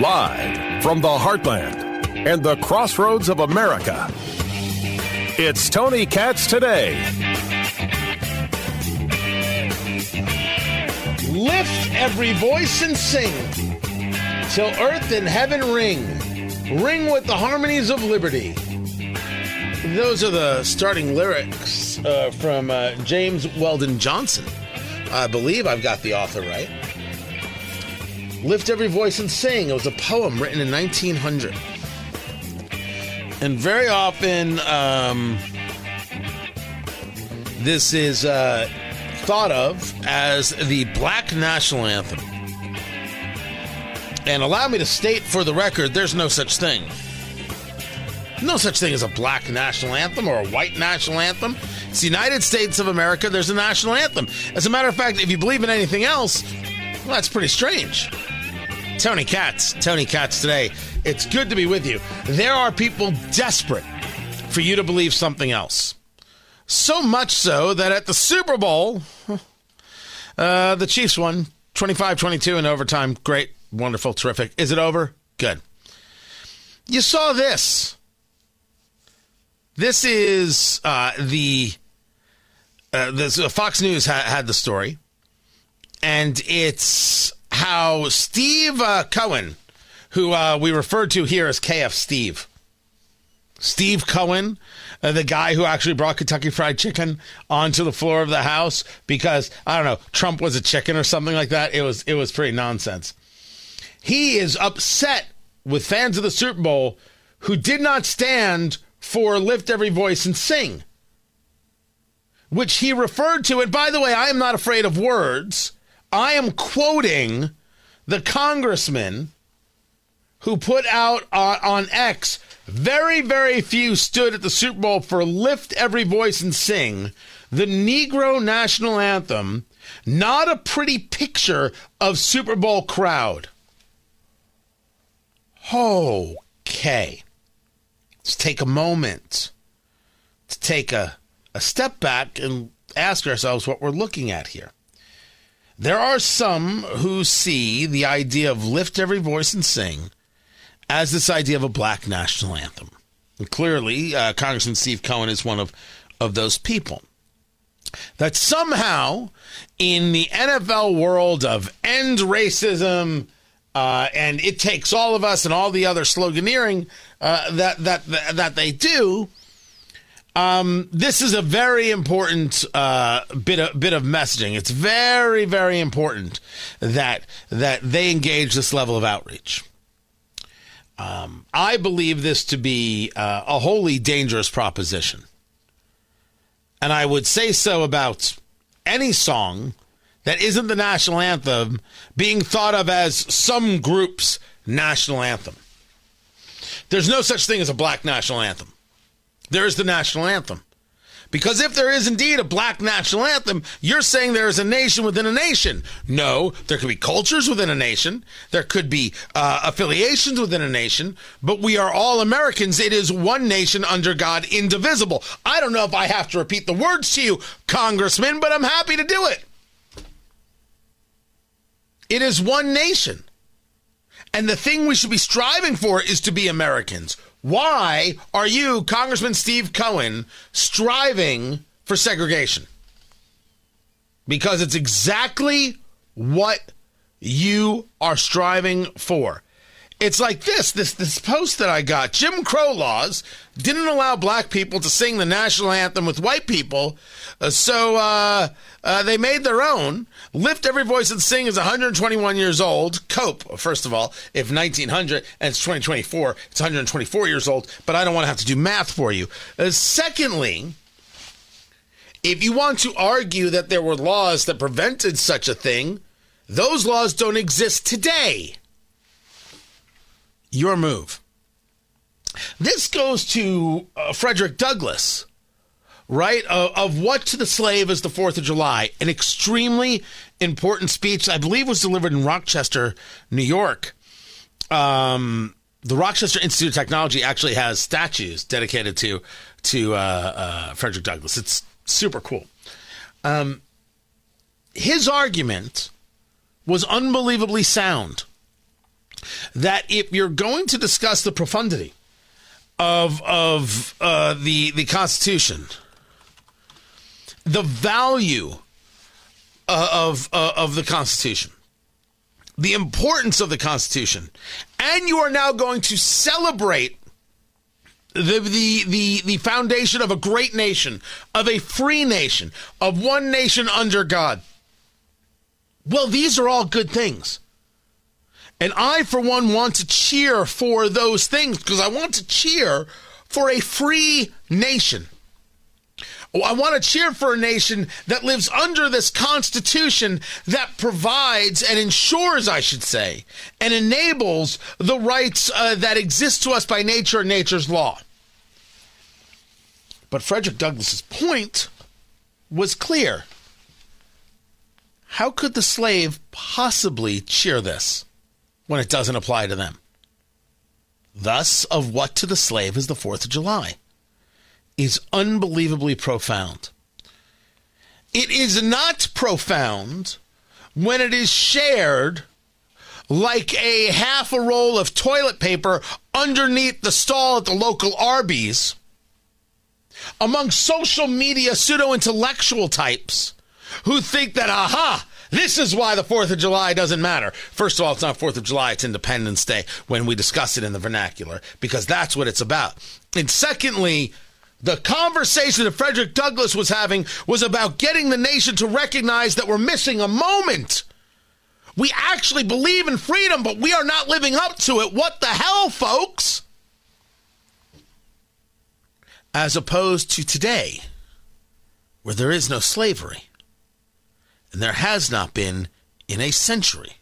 Live from the heartland and the crossroads of America. It's Tony Katz today. Lift every voice and sing till earth and heaven ring. Ring with the harmonies of liberty. Those are the starting lyrics uh, from uh, James Weldon Johnson. I believe I've got the author right. Lift Every Voice and Sing. It was a poem written in 1900. And very often, um, this is uh, thought of as the black national anthem. And allow me to state for the record there's no such thing. No such thing as a black national anthem or a white national anthem. It's the United States of America. There's a national anthem. As a matter of fact, if you believe in anything else, well, that's pretty strange. Tony Katz, Tony Katz today. It's good to be with you. There are people desperate for you to believe something else. So much so that at the Super Bowl, uh, the Chiefs won 25 22 in overtime. Great, wonderful, terrific. Is it over? Good. You saw this. This is uh, the. Uh, this, uh, Fox News ha- had the story, and it's how Steve uh, Cohen, who uh, we referred to here as KF Steve, Steve Cohen, uh, the guy who actually brought Kentucky Fried Chicken onto the floor of the House because I don't know Trump was a chicken or something like that. It was it was pretty nonsense. He is upset with fans of the Super Bowl who did not stand for lift every voice and sing, which he referred to. And by the way, I am not afraid of words. I am quoting the congressman who put out uh, on X very, very few stood at the Super Bowl for Lift Every Voice and Sing, the Negro national anthem, not a pretty picture of Super Bowl crowd. Okay. Let's take a moment to take a, a step back and ask ourselves what we're looking at here. There are some who see the idea of lift every voice and sing as this idea of a black national anthem. And clearly, uh, Congressman Steve Cohen is one of, of those people. That somehow, in the NFL world of end racism, uh, and it takes all of us and all the other sloganeering uh, that, that that they do, um, this is a very important uh, bit of bit of messaging. It's very very important that that they engage this level of outreach. Um, I believe this to be uh, a wholly dangerous proposition, and I would say so about any song that isn't the national anthem being thought of as some group's national anthem. There's no such thing as a black national anthem. There is the national anthem. Because if there is indeed a black national anthem, you're saying there is a nation within a nation. No, there could be cultures within a nation. There could be uh, affiliations within a nation, but we are all Americans. It is one nation under God, indivisible. I don't know if I have to repeat the words to you, Congressman, but I'm happy to do it. It is one nation. And the thing we should be striving for is to be Americans. Why are you, Congressman Steve Cohen, striving for segregation? Because it's exactly what you are striving for. It's like this, this this post that I got. Jim Crow laws didn't allow black people to sing the national anthem with white people, uh, so uh, uh, they made their own. Lift Every Voice and Sing is 121 years old. Cope, first of all, if 1900 and it's 2024, it's 124 years old, but I don't want to have to do math for you. Uh, secondly, if you want to argue that there were laws that prevented such a thing, those laws don't exist today. Your move. This goes to uh, Frederick Douglass right? Of, of, what to the slave is the Fourth of July, an extremely important speech. I believe was delivered in Rochester, New York. Um, the Rochester Institute of Technology actually has statues dedicated to to uh, uh, Frederick Douglass. It's super cool. Um, his argument was unbelievably sound. That if you're going to discuss the profundity of of uh, the the Constitution, the value uh, of uh, of the Constitution, the importance of the Constitution, and you are now going to celebrate the, the the the foundation of a great nation, of a free nation, of one nation under God. Well, these are all good things. And I, for one, want to cheer for those things because I want to cheer for a free nation. Oh, I want to cheer for a nation that lives under this Constitution that provides and ensures, I should say, and enables the rights uh, that exist to us by nature and nature's law. But Frederick Douglass's point was clear. How could the slave possibly cheer this when it doesn't apply to them? Thus, of what to the slave is the 4th of July? is unbelievably profound. It is not profound when it is shared like a half a roll of toilet paper underneath the stall at the local Arby's among social media pseudo intellectual types who think that, aha, this is why the 4th of July doesn't matter. First of all, it's not 4th of July, it's Independence Day when we discuss it in the vernacular, because that's what it's about. And secondly, the conversation that Frederick Douglass was having was about getting the nation to recognize that we're missing a moment. We actually believe in freedom, but we are not living up to it. What the hell, folks? As opposed to today, where there is no slavery, and there has not been in a century.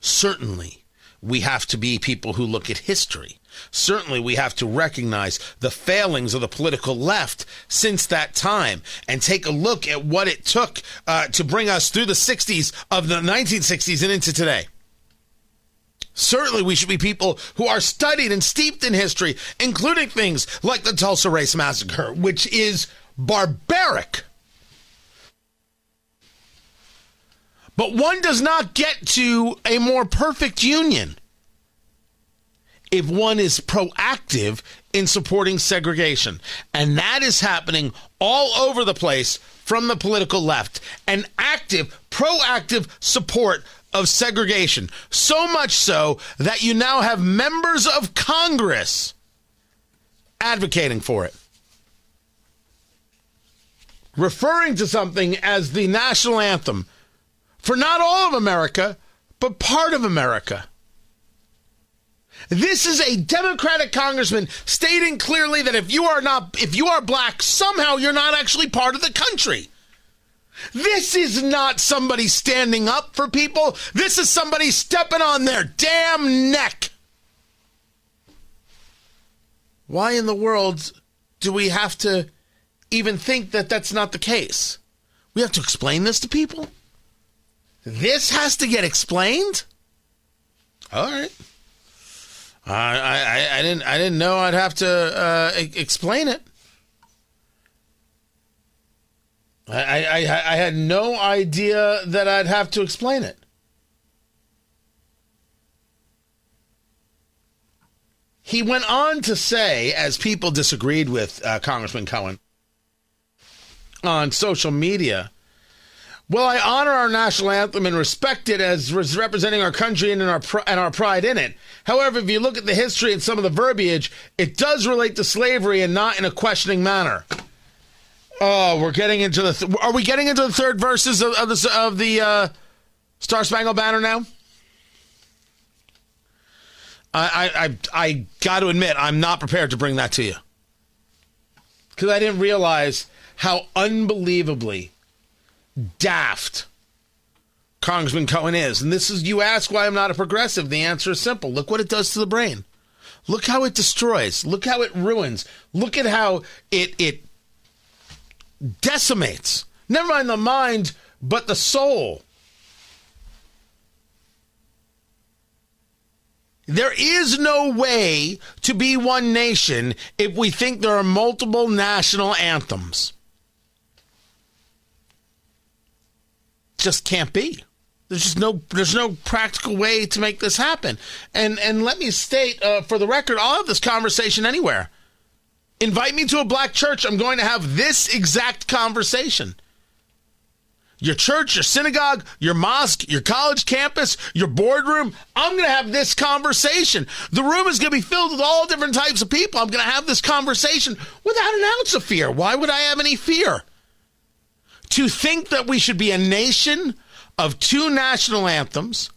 Certainly, we have to be people who look at history Certainly, we have to recognize the failings of the political left since that time and take a look at what it took uh, to bring us through the 60s of the 1960s and into today. Certainly, we should be people who are studied and steeped in history, including things like the Tulsa Race Massacre, which is barbaric. But one does not get to a more perfect union if one is proactive in supporting segregation. And that is happening all over the place from the political left. An active, proactive support of segregation. So much so that you now have members of Congress advocating for it. Referring to something as the national anthem for not all of America, but part of America. This is a Democratic congressman stating clearly that if you are not if you are black, somehow you're not actually part of the country. This is not somebody standing up for people. This is somebody stepping on their damn neck. Why in the world do we have to even think that that's not the case? We have to explain this to people? This has to get explained? All right. I, I, I didn't I didn't know I'd have to uh, explain it. I, I, I had no idea that I'd have to explain it. He went on to say, as people disagreed with uh, Congressman Cohen on social media, well, I honor our national anthem and respect it as representing our country and our pr- and our pride in it. However, if you look at the history and some of the verbiage, it does relate to slavery and not in a questioning manner. Oh, we're getting into the. Th- are we getting into the third verses of, of the of the uh, Star Spangled Banner now? I I I, I got to admit, I'm not prepared to bring that to you because I didn't realize how unbelievably daft Congressman Cohen is. And this is, you ask why I'm not a progressive. The answer is simple. Look what it does to the brain. Look how it destroys. Look how it ruins. Look at how it, it decimates. Never mind the mind, but the soul. There is no way to be one nation if we think there are multiple national anthems. Just can't be. There's just no there's no practical way to make this happen. And and let me state uh, for the record, I'll have this conversation anywhere. Invite me to a black church. I'm going to have this exact conversation. Your church, your synagogue, your mosque, your college campus, your boardroom. I'm going to have this conversation. The room is going to be filled with all different types of people. I'm going to have this conversation without an ounce of fear. Why would I have any fear? To think that we should be a nation of two national anthems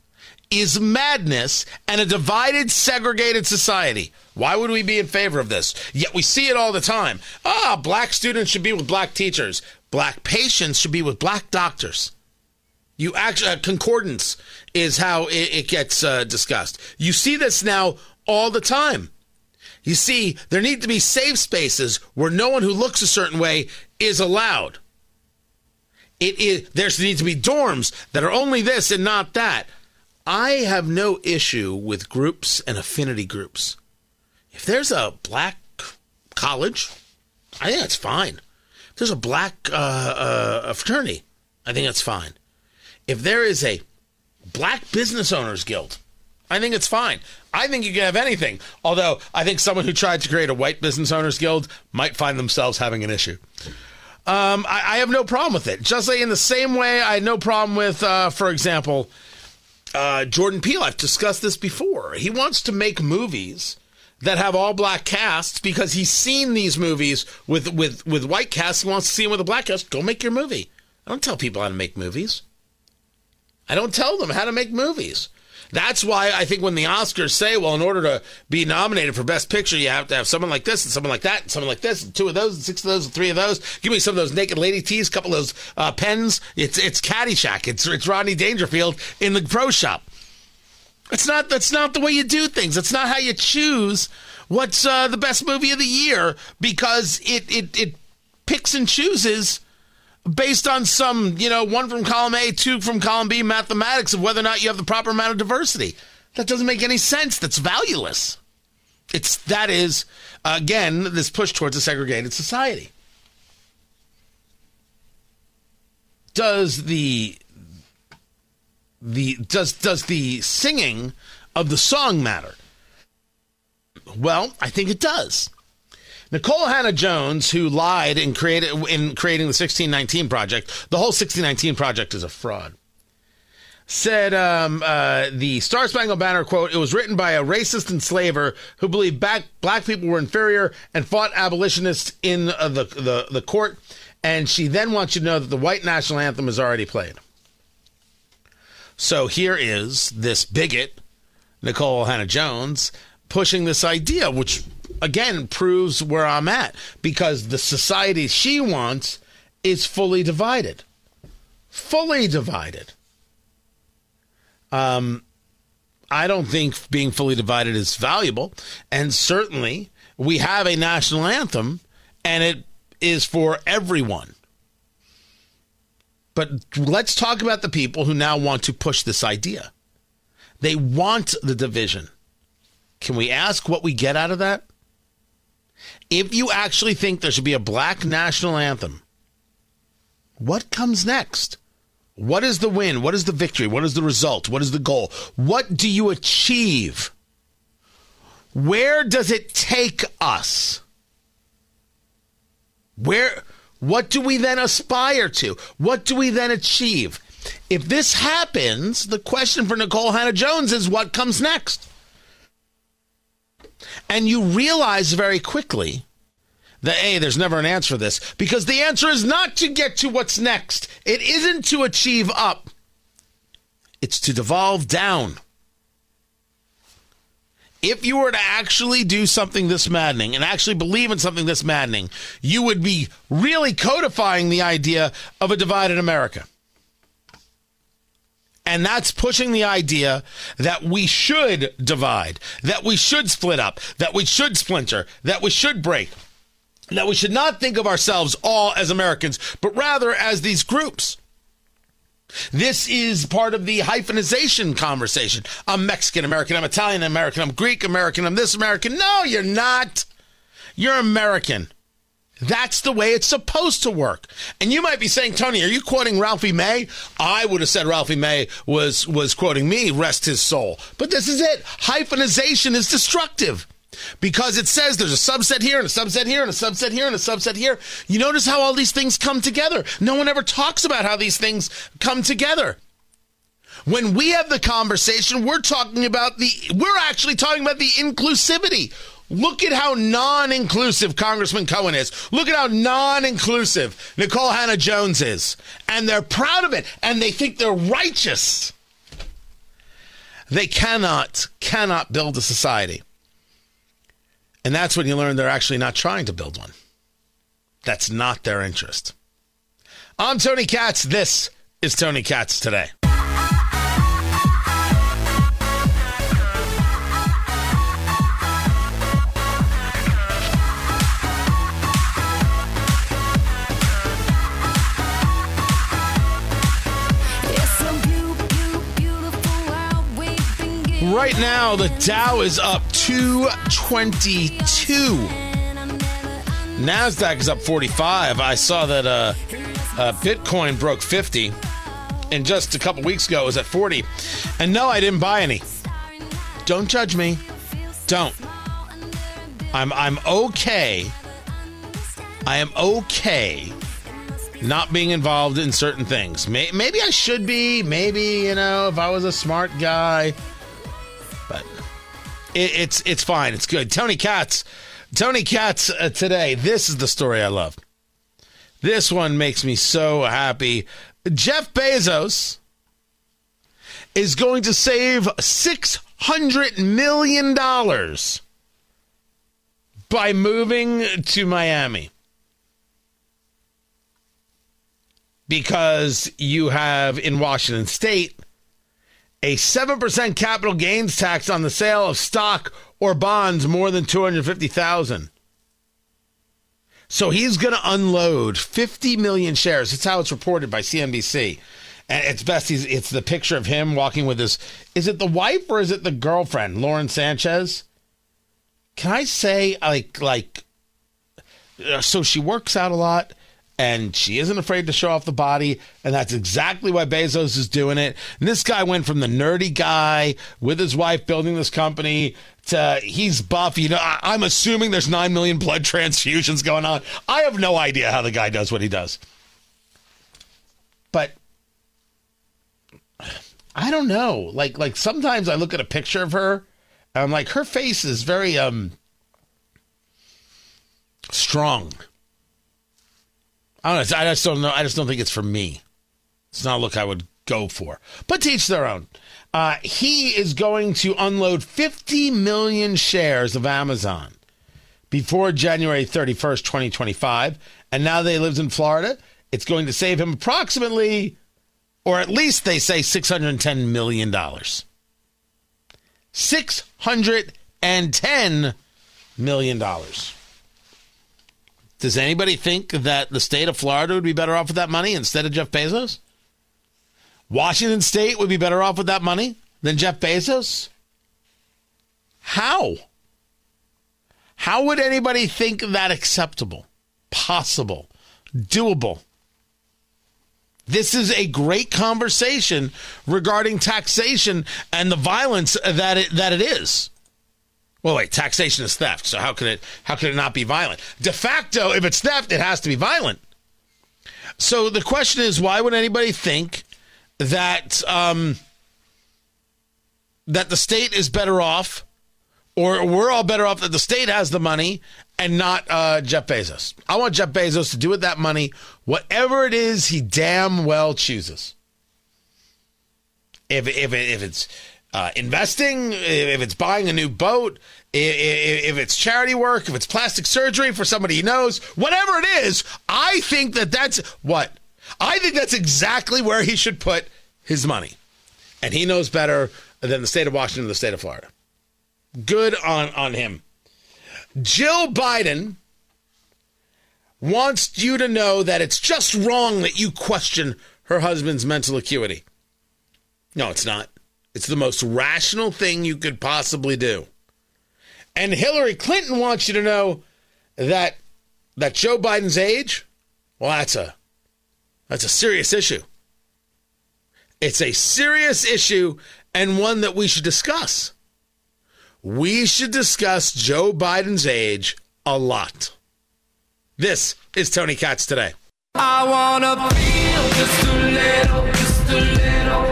is madness and a divided, segregated society. Why would we be in favor of this? Yet we see it all the time. Ah, black students should be with black teachers. Black patients should be with black doctors. You actually uh, concordance is how it, it gets uh, discussed. You see this now all the time. You see, there need to be safe spaces where no one who looks a certain way is allowed. It is there needs to be dorms that are only this and not that. I have no issue with groups and affinity groups. If there's a black college, I think that's fine. If there's a black uh, uh, fraternity, I think that's fine. If there is a black business owners guild, I think it's fine. I think you can have anything. Although I think someone who tried to create a white business owners guild might find themselves having an issue. Um, I, I, have no problem with it. Just like in the same way, I had no problem with, uh, for example, uh, Jordan Peele. I've discussed this before. He wants to make movies that have all black casts because he's seen these movies with with with white casts. He wants to see them with a black cast. Go make your movie. I don't tell people how to make movies. I don't tell them how to make movies. That's why I think when the Oscars say, well, in order to be nominated for Best Picture, you have to have someone like this and someone like that and someone like this and two of those and six of those and three of those. Give me some of those naked lady tees, a couple of those uh, pens. It's it's Caddyshack. It's it's Rodney Dangerfield in the pro shop. It's not that's not the way you do things. It's not how you choose what's uh, the best movie of the year because it it it picks and chooses based on some, you know, one from column A, two from column B mathematics of whether or not you have the proper amount of diversity. That doesn't make any sense. That's valueless. It's that is again this push towards a segregated society. Does the the does does the singing of the song matter? Well, I think it does. Nikole Hannah Jones, who lied in, created, in creating the 1619 Project, the whole 1619 Project is a fraud. Said um, uh, the Star Spangled Banner quote: "It was written by a racist enslaver who believed back, black people were inferior and fought abolitionists in uh, the, the the court." And she then wants you to know that the white national anthem is already played. So here is this bigot, Nikole Hannah Jones, pushing this idea, which again proves where I'm at because the society she wants is fully divided. Fully divided. Um, I don't think being fully divided is valuable. And certainly we have a national anthem and it is for everyone. But let's talk about the people who now want to push this idea. They want the division. Can we ask what we get out of that? If you actually think there should be a black national anthem, what comes next? What is the win? What is the victory? What is the result? What is the goal? What do you achieve? Where does it take us? Where what do we then aspire to? What do we then achieve? If this happens, the question for Nikole Hannah Jones is what comes next? And you realize very quickly that, A, there's never an answer to this because the answer is not to get to what's next. It isn't to achieve up, it's to devolve down. If you were to actually do something this maddening and actually believe in something this maddening, you would be really codifying the idea of a divided America. And that's pushing the idea that we should divide, that we should split up, that we should splinter, that we should break, that we should not think of ourselves all as Americans, but rather as these groups. This is part of the hyphenization conversation. I'm Mexican American, I'm Italian American, I'm Greek American, I'm this American. No, you're not. You're American. That's the way it's supposed to work. And you might be saying, Tony, are you quoting Ralphie May? I would have said Ralphie May was was quoting me, rest his soul. But this is it. Hyphenization is destructive. Because it says there's a subset here and a subset here and a subset here and a subset here. You notice how all these things come together. No one ever talks about how these things come together. When we have the conversation, we're talking about the, we're actually talking about the inclusivity. Look at how non inclusive Congressman Cohen is. Look at how non inclusive Nikole Hannah Jones is. And they're proud of it and they think they're righteous. They cannot, cannot build a society. And that's when you learn they're actually not trying to build one. That's not their interest. I'm Tony Katz. This is Tony Katz today. Right now, the Dow is up 222. NASDAQ is up 45. I saw that uh, uh, Bitcoin broke 50. And just a couple weeks ago, it was at 40. And no, I didn't buy any. Don't judge me. Don't. I'm, I'm okay. I am okay not being involved in certain things. Maybe I should be. Maybe, you know, if I was a smart guy it, it's it's fine. It's good. Tony Katz, Tony Katz uh, today. This is the story I love. This one makes me so happy. Jeff Bezos is going to save six hundred million dollars by moving to Miami. Because you have in Washington state a 7% capital gains tax on the sale of stock or bonds more than 250,000. So he's going to unload 50 million shares. That's how it's reported by CNBC. And it's best he's, it's the picture of him walking with his is it the wife or is it the girlfriend, Lauren Sanchez? Can I say like like uh, so she works out a lot and she isn't afraid to show off the body, and that's exactly why Bezos is doing it. And this guy went from the nerdy guy with his wife building this company to he's buff. You know, I, am assuming there's nine million blood transfusions going on. I have no idea how the guy does what he does, but I don't know. Like, like sometimes I look at a picture of her, and I'm like, her face is very um strong I don't know. I just don't know. I just don't think it's for me. It's not a look I would go for. But teach their own. Uh, he is going to unload 50 million shares of Amazon before January 31st, 2025. And now they lives in Florida. It's going to save him approximately, or at least they say $610 million. $610 million. Does anybody think that the state of Florida would be better off with that money instead of Jeff Bezos? Washington State would be better off with that money than Jeff Bezos? How? How would anybody think that acceptable, possible, doable? This is a great conversation regarding taxation and the violence that it, that it is. Well, wait, taxation is theft. So how could it how could it not be violent? De facto, if it's theft, it has to be violent. So the question is, why would anybody think that um, that the state is better off, or we're all better off that the state has the money and not uh, Jeff Bezos? I want Jeff Bezos to do with that money whatever it is he damn well chooses. If if if it's uh, investing, if it's buying a new boat, if it's charity work, if it's plastic surgery for somebody he knows, whatever it is, I think that that's what? I think that's exactly where he should put his money. And he knows better than the state of Washington the state of Florida. Good on, on him. Jill Biden wants you to know that it's just wrong that you question her husband's mental acuity. No, it's not. It's the most rational thing you could possibly do. And Hillary Clinton wants you to know that that Joe Biden's age, well, that's a that's a serious issue. It's a serious issue and one that we should discuss. We should discuss Joe Biden's age a lot. This is Tony Katz today. I wanna feel just a little, just a little,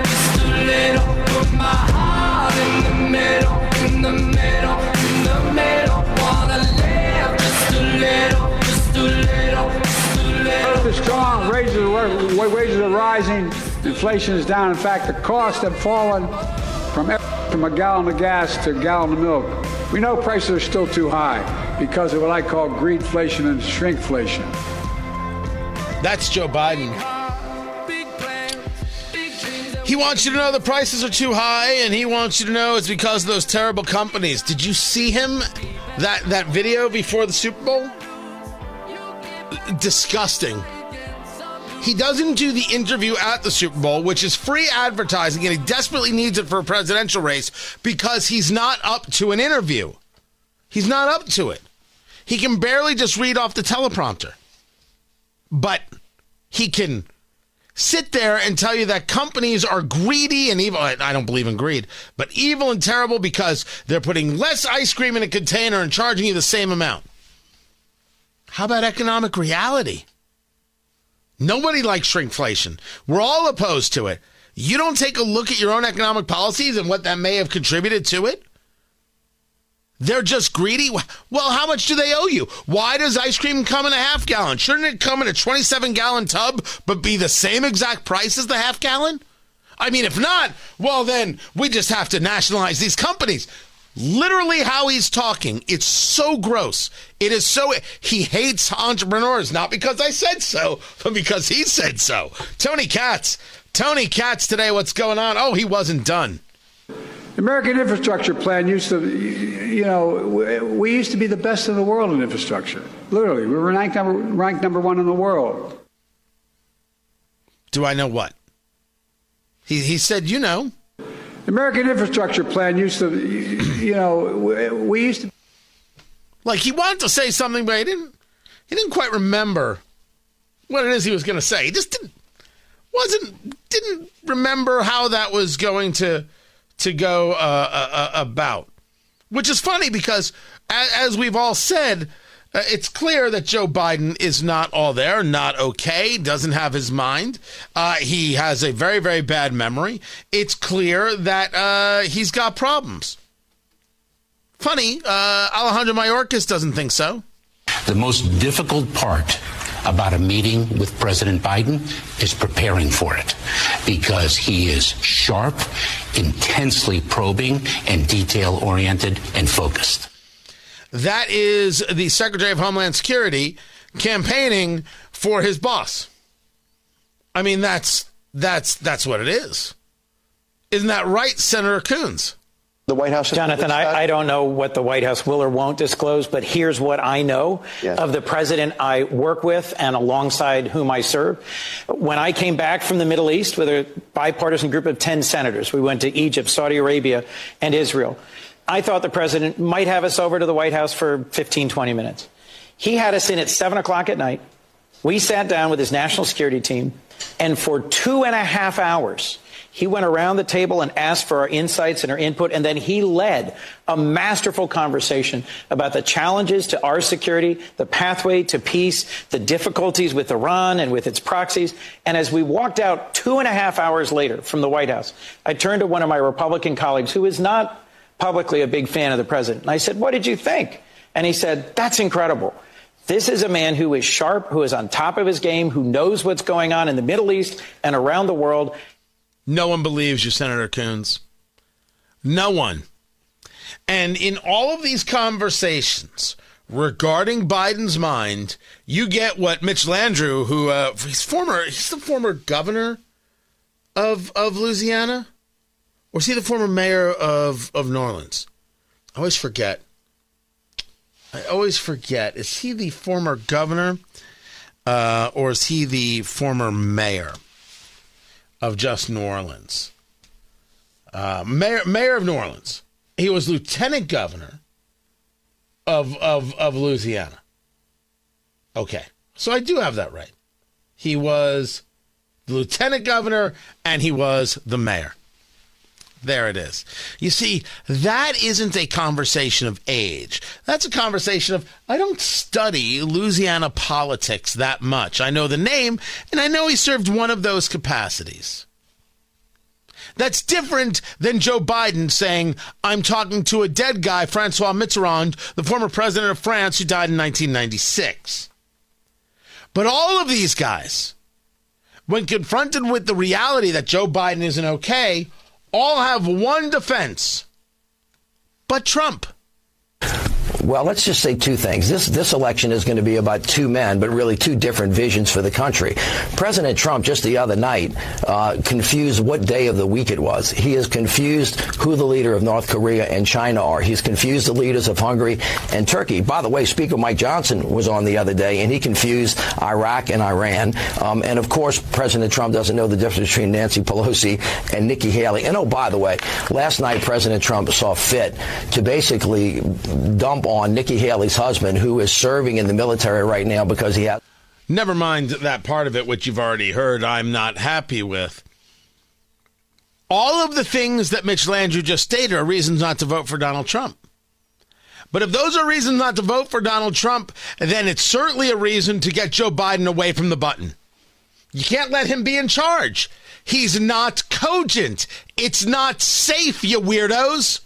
rising, inflation is down. In fact, the costs have fallen from from a gallon of gas to a gallon of milk. We know prices are still too high because of what I call greedflation and shrinkflation. That's Joe Biden. He wants you to know the prices are too high, and he wants you to know it's because of those terrible companies. Did you see him that that video before the Super Bowl? Disgusting. He doesn't do the interview at the Super Bowl, which is free advertising, and he desperately needs it for a presidential race because he's not up to an interview. He's not up to it. He can barely just read off the teleprompter. But he can sit there and tell you that companies are greedy and evil. I don't believe in greed, but evil and terrible because they're putting less ice cream in a container and charging you the same amount. How about economic reality? Nobody likes shrinkflation. We're all opposed to it. You don't take a look at your own economic policies and what that may have contributed to it? They're just greedy. Well, how much do they owe you? Why does ice cream come in a half gallon? Shouldn't it come in a 27 gallon tub but be the same exact price as the half gallon? I mean, if not, well, then we just have to nationalize these companies. Literally, how he's talking, it's so gross. It is so. He hates entrepreneurs, not because I said so, but because he said so. Tony Katz. Tony Katz today, what's going on? Oh, he wasn't done. The American infrastructure plan used to, you know, we used to be the best in the world in infrastructure. Literally, we were ranked number, ranked number one in the world. Do I know what? He, he said, you know. American infrastructure plan used to, you know, we used to. Like he wanted to say something, but he didn't. He didn't quite remember what it is he was going to say. He just didn't wasn't didn't remember how that was going to to go uh, uh, uh, about. Which is funny because, as, as we've all said, it's clear that Joe Biden is not all there, not okay, doesn't have his mind. Uh, he has a very, very bad memory. It's clear that uh, he's got problems. Funny, Alejandro Mayorkas doesn't think so. The most difficult part about a meeting with President Biden is preparing for it because he is sharp, intensely probing, and detail oriented and focused. That is the Secretary of Homeland Security campaigning for his boss. I mean, that's that's that's what it is. Isn't that right, Senator Coons? the White House? Jonathan, I, I, don't know what the White House will or won't disclose, but here's what I know yes. of the president I work with and alongside whom I serve. When I came back from the Middle East with a bipartisan group of 10 senators, we went to Egypt, Saudi Arabia, and Israel. I thought the president might have us over to the White House for 15, 20 minutes. He had us in at 7 o'clock at night. We sat down with his national security team, and for two and a half hours, he went around the table and asked for our insights and our input, and then he led a masterful conversation about the challenges to our security, the pathway to peace, the difficulties with Iran and with its proxies. And as we walked out two and a half hours later from the White House, I turned to one of my Republican colleagues who is not publicly a big fan of the president. And I said, What did you think? And he said, That's incredible. This is a man who is sharp, who is on top of his game, who knows what's going on in the Middle East and around the world. No one believes you, Senator Coons. No one. And in all of these conversations regarding Biden's mind, you get what Mitch Landrieu, who uh, he's former, he's the former governor of of Louisiana, or is he the former mayor of of New Orleans? I always forget. I always forget. Is he the former governor, uh, or is he the former mayor? of just New Orleans. Uh, mayor, mayor of New Orleans. He was lieutenant governor of, of, of Louisiana. Okay. So I do have that right. He was the lieutenant governor and he was the mayor. There it is. You see, that isn't a conversation of age. That's a conversation of, I don't study Louisiana politics that much. I know the name, and I know he served one of those capacities. That's different than Joe Biden saying, I'm talking to a dead guy, Francois Mitterrand, the former president of France who died in 1996. But all of these guys, when confronted with the reality that Joe Biden isn't okay, all have one defense. But Trump. Well, let's just say two things. This this election is going to be about two men, but really two different visions for the country. President Trump just the other night uh, confused what day of the week it was. He is confused who the leader of North Korea and China are. He's confused the leaders of Hungary and Turkey. By the way, Speaker Mike Johnson was on the other day, and he confused Iraq and Iran. Um, and of course, President Trump doesn't know the difference between Nancy Pelosi and Nikki Haley. And oh, by the way, last night President Trump saw fit to basically dump on Nikki Haley's husband, who is serving in the military right now because he has. Never mind that part of it, which you've already heard, I'm not happy with. All of the things that Mitch Landrieu just stated are reasons not to vote for Donald Trump. But if those are reasons not to vote for Donald Trump, then it's certainly a reason to get Joe Biden away from the button. You can't let him be in charge. He's not cogent. It's not safe, you weirdos.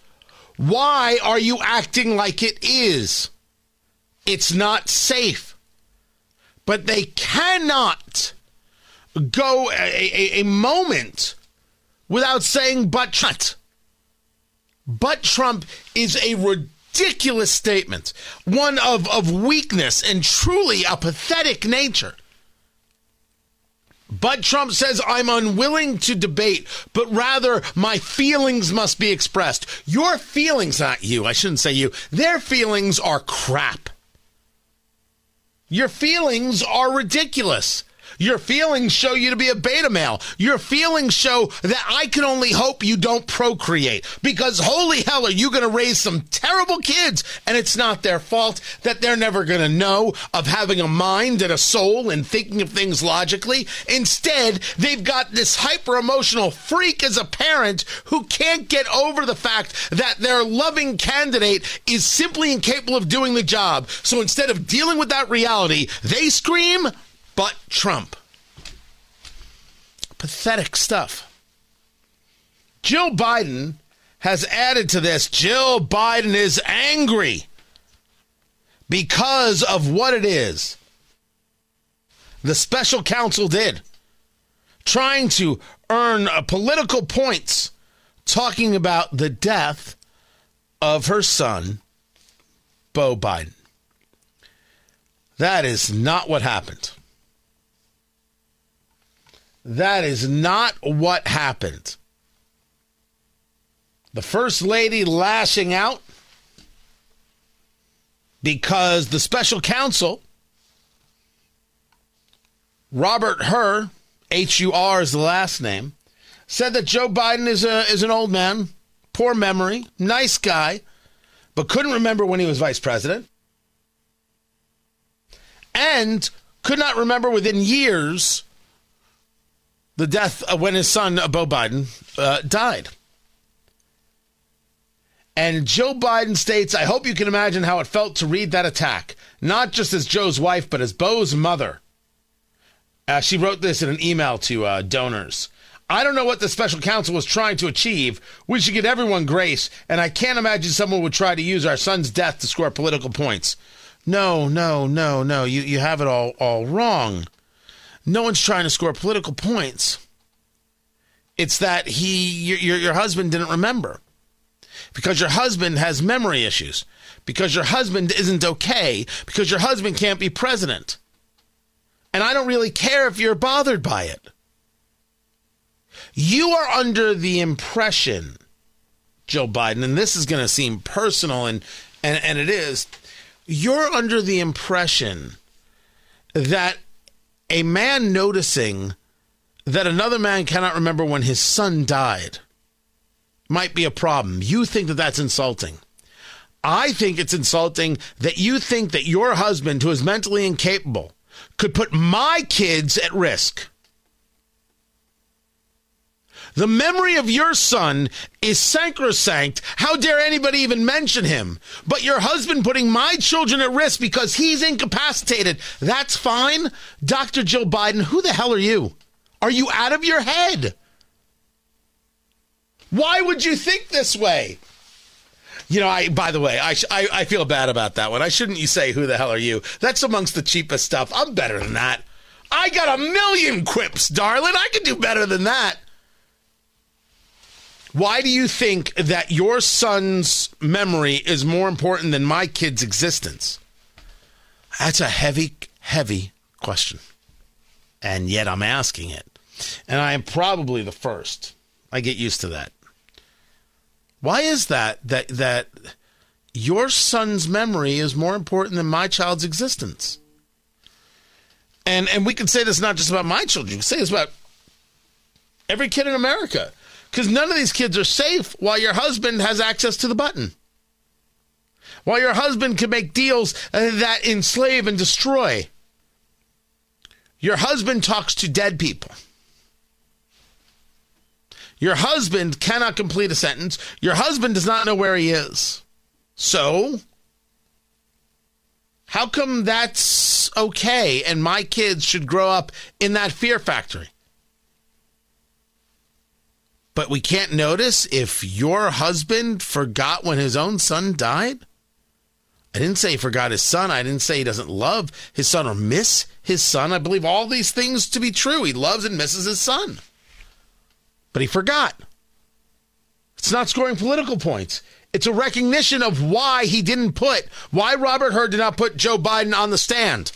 Why are you acting like it is? It's not safe. But they cannot go a, a, a moment without saying but Trump. But Trump is a ridiculous statement, one of, of weakness and truly a pathetic nature. But Trump says, I'm unwilling to debate, but rather my feelings must be expressed. Your feelings, not you, I shouldn't say you, their feelings are crap. Your feelings are ridiculous. Your feelings show you to be a beta male. Your feelings show that I can only hope you don't procreate because holy hell are you going to raise some terrible kids and it's not their fault that they're never going to know of having a mind and a soul and thinking of things logically. Instead, they've got this hyper emotional freak as a parent who can't get over the fact that their loving candidate is simply incapable of doing the job. So instead of dealing with that reality, they scream, but Trump. Pathetic stuff. Jill Biden has added to this. Jill Biden is angry because of what it is the special counsel did, trying to earn political points talking about the death of her son, Beau Biden. That is not what happened. That is not what happened. The First Lady lashing out because the special counsel, Robert Hur, H U R is the last name, said that Joe Biden is, a, is an old man, poor memory, nice guy, but couldn't remember when he was vice president, and could not remember within years the death when his son, uh, Beau Biden, uh, died. And Joe Biden states, I hope you can imagine how it felt to read that attack, not just as Joe's wife, but as Beau's mother. Uh, she wrote this in an email to uh, donors. I don't know what the special counsel was trying to achieve. We should give everyone grace, and I can't imagine someone would try to use our son's death to score political points. No, no, no, no. You you have it all all wrong. No one's trying to score political points. It's that he, your, your, husband didn't remember because your husband has memory issues, because your husband isn't okay, because your husband can't be president. And I don't really care if you're bothered by it. You are under the impression, Joe Biden, and this is going to seem personal, and, and, and it is, you're under the impression that a man noticing that another man cannot remember when his son died might be a problem. You think that that's insulting. I think it's insulting that you think that your husband, who is mentally incapable, could put my kids at risk. The memory of your son is sacrosanct. How dare anybody even mention him? But your husband putting my children at risk because he's incapacitated, that's fine? Dr. Jill Biden, who the hell are you? Are you out of your head? Why would you think this way? You know, I by the way, I, I, I feel bad about that one. I shouldn't you say who the hell are you? That's amongst the cheapest stuff. I'm better than that. I got a million quips, darling. I can do better than that. Why do you think that your son's memory is more important than my kid's existence? That's a heavy, heavy question. And yet I'm asking it. And I am probably the first. I get used to that. Why is that that that your son's memory is more important than my child's existence? And and we can say this not just about my children, you can say this about every kid in America. Because none of these kids are safe while your husband has access to the button. While your husband can make deals uh, that enslave and destroy. Your husband talks to dead people. Your husband cannot complete a sentence. Your husband does not know where he is. So, how come that's okay and my kids should grow up in that fear factory? But we can't notice if your husband forgot when his own son died? I didn't say he forgot his son. I didn't say he doesn't love his son or miss his son. I believe all these things to be true. He loves and misses his son. But he forgot. It's not scoring political points. It's a recognition of why he didn't put, why Robert Hur did not put Joe Biden on the stand.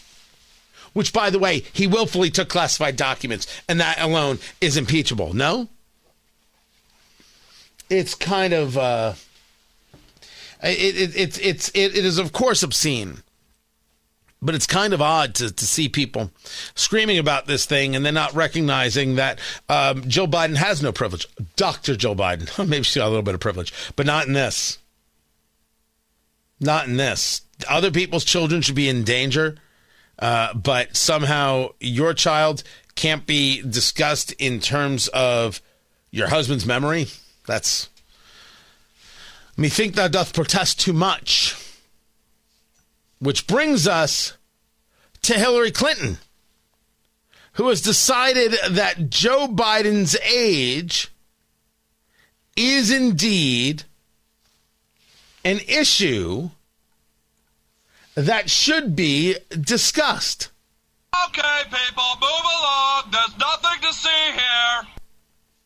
Which, by the way, he willfully took classified documents, and that alone is impeachable. No? It's kind of uh, it, it, it's it's it, is of course obscene but it's kind of odd to, to see people screaming about this thing and then not recognizing that um, Joe Biden has no privilege. Dr. Joe Biden, maybe she's got a little bit of privilege, but not in this. Not in this. Other people's children should be in danger, uh, but somehow your child can't be discussed in terms of your husband's memory. That's me Think thou doth protest too much. Which brings us to Hillary Clinton, who has decided that Joe Biden's age is indeed an issue that should be discussed. Okay, people, move along. There's nothing to see here.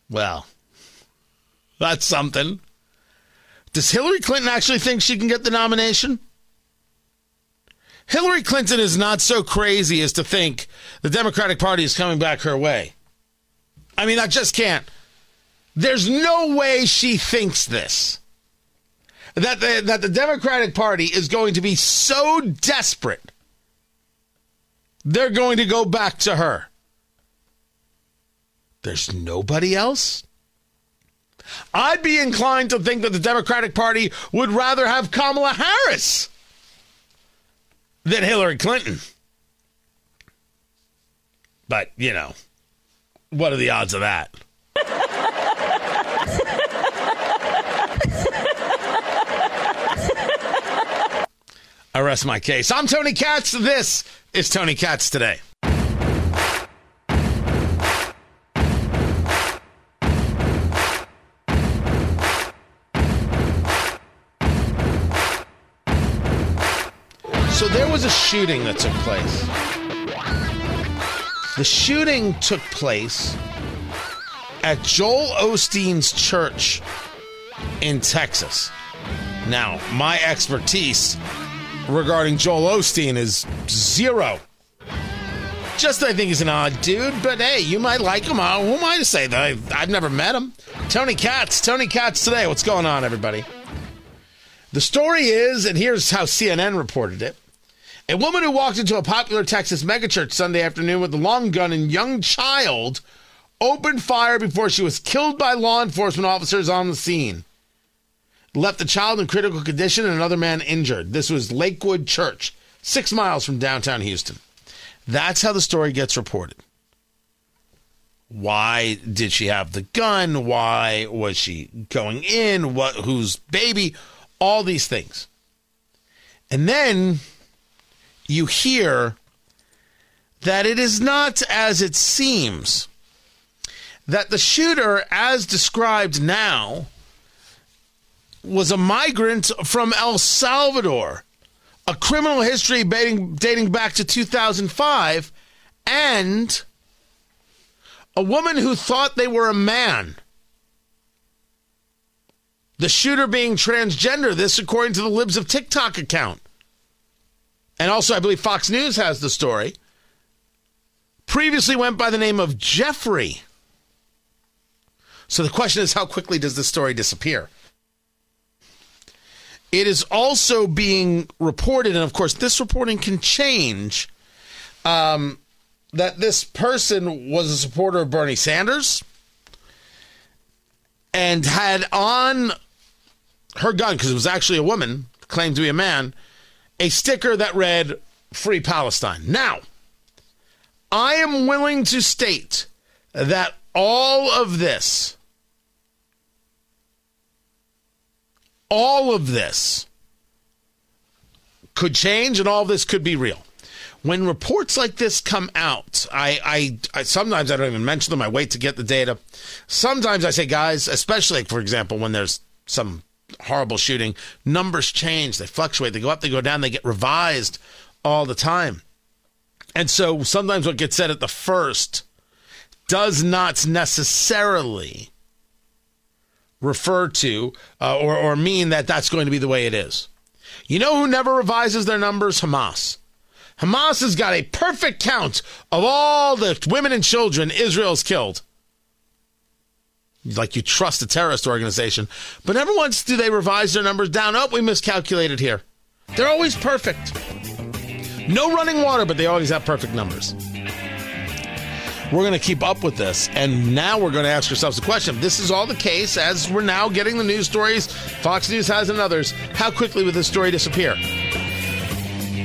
Well, that's something. Does Hillary Clinton actually think she can get the nomination? Hillary Clinton is not so crazy as to think the Democratic Party is coming back her way. I mean, I just can't. There's no way she thinks this. That the, that the Democratic Party is going to be so desperate, they're going to go back to her. There's nobody else? I'd be inclined to think that the Democratic Party would rather have Kamala Harris than Hillary Clinton. But, you know, what are the odds of that? I rest my case. I'm Tony Katz. This is Tony Katz today. So there was a shooting that took place. The shooting took place at Joel Osteen's church in Texas. Now, my expertise regarding Joel Osteen is zero. Just I think he's an odd dude, but hey, you might like him. Uh, who am I to say that? I, I've never met him. Tony Katz, Tony Katz today. What's going on, everybody? The story is, and here's how CNN reported it. A woman who walked into a popular Texas megachurch Sunday afternoon with a long gun and young child opened fire before she was killed by law enforcement officers on the scene. left the child in critical condition and another man injured. This was Lakewood Church, six miles from downtown Houston. That's how the story gets reported. Why did she have the gun? Why was she going in? What whose baby? All these things. And then you hear that it is not as it seems. That the shooter, as described now, was a migrant from El Salvador, a criminal history dating, dating back to 2005, and a woman who thought they were a man. The shooter being transgender, this according to the Libs of TikTok account. And also, I believe Fox News has the story. Previously went by the name of Jeffrey. So the question is, how quickly does this story disappear? It is also being reported, and of course, this reporting can change. Um, that this person was a supporter of Bernie Sanders and had on her gun, because it was actually a woman, claimed to be a man, a sticker that read Free Palestine. Now, I am willing to state that all of this, all of this could change and all of this could be real. When reports like this come out, I, I, I sometimes I don't even mention them. I wait to get the data. Sometimes I say, guys, especially for example, when there's some horrible shooting, numbers change, they fluctuate, they go up, they go down, they get revised all the time. And so sometimes what gets said at the first does not necessarily refer to uh, or, or mean that that's going to be the way it is. You know who never revises their numbers? Hamas. Hamas has got a perfect count of all the women and children Israel's killed. Like you trust a terrorist organization. But never once do they revise their numbers down. Oh, we miscalculated here. They're always perfect. No running water, but they always have perfect numbers. We're going to keep up with this. And now we're going to ask ourselves the question this is all the case, as we're now getting the news stories, Fox News has and others, how quickly will this story disappear?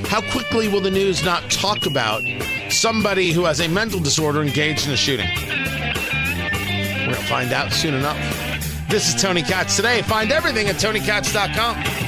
How quickly will the news not talk about somebody who has a mental disorder engaged in a shooting? We're going to find out soon enough. This is Tony Katz today. Find everything at TonyKatz.com.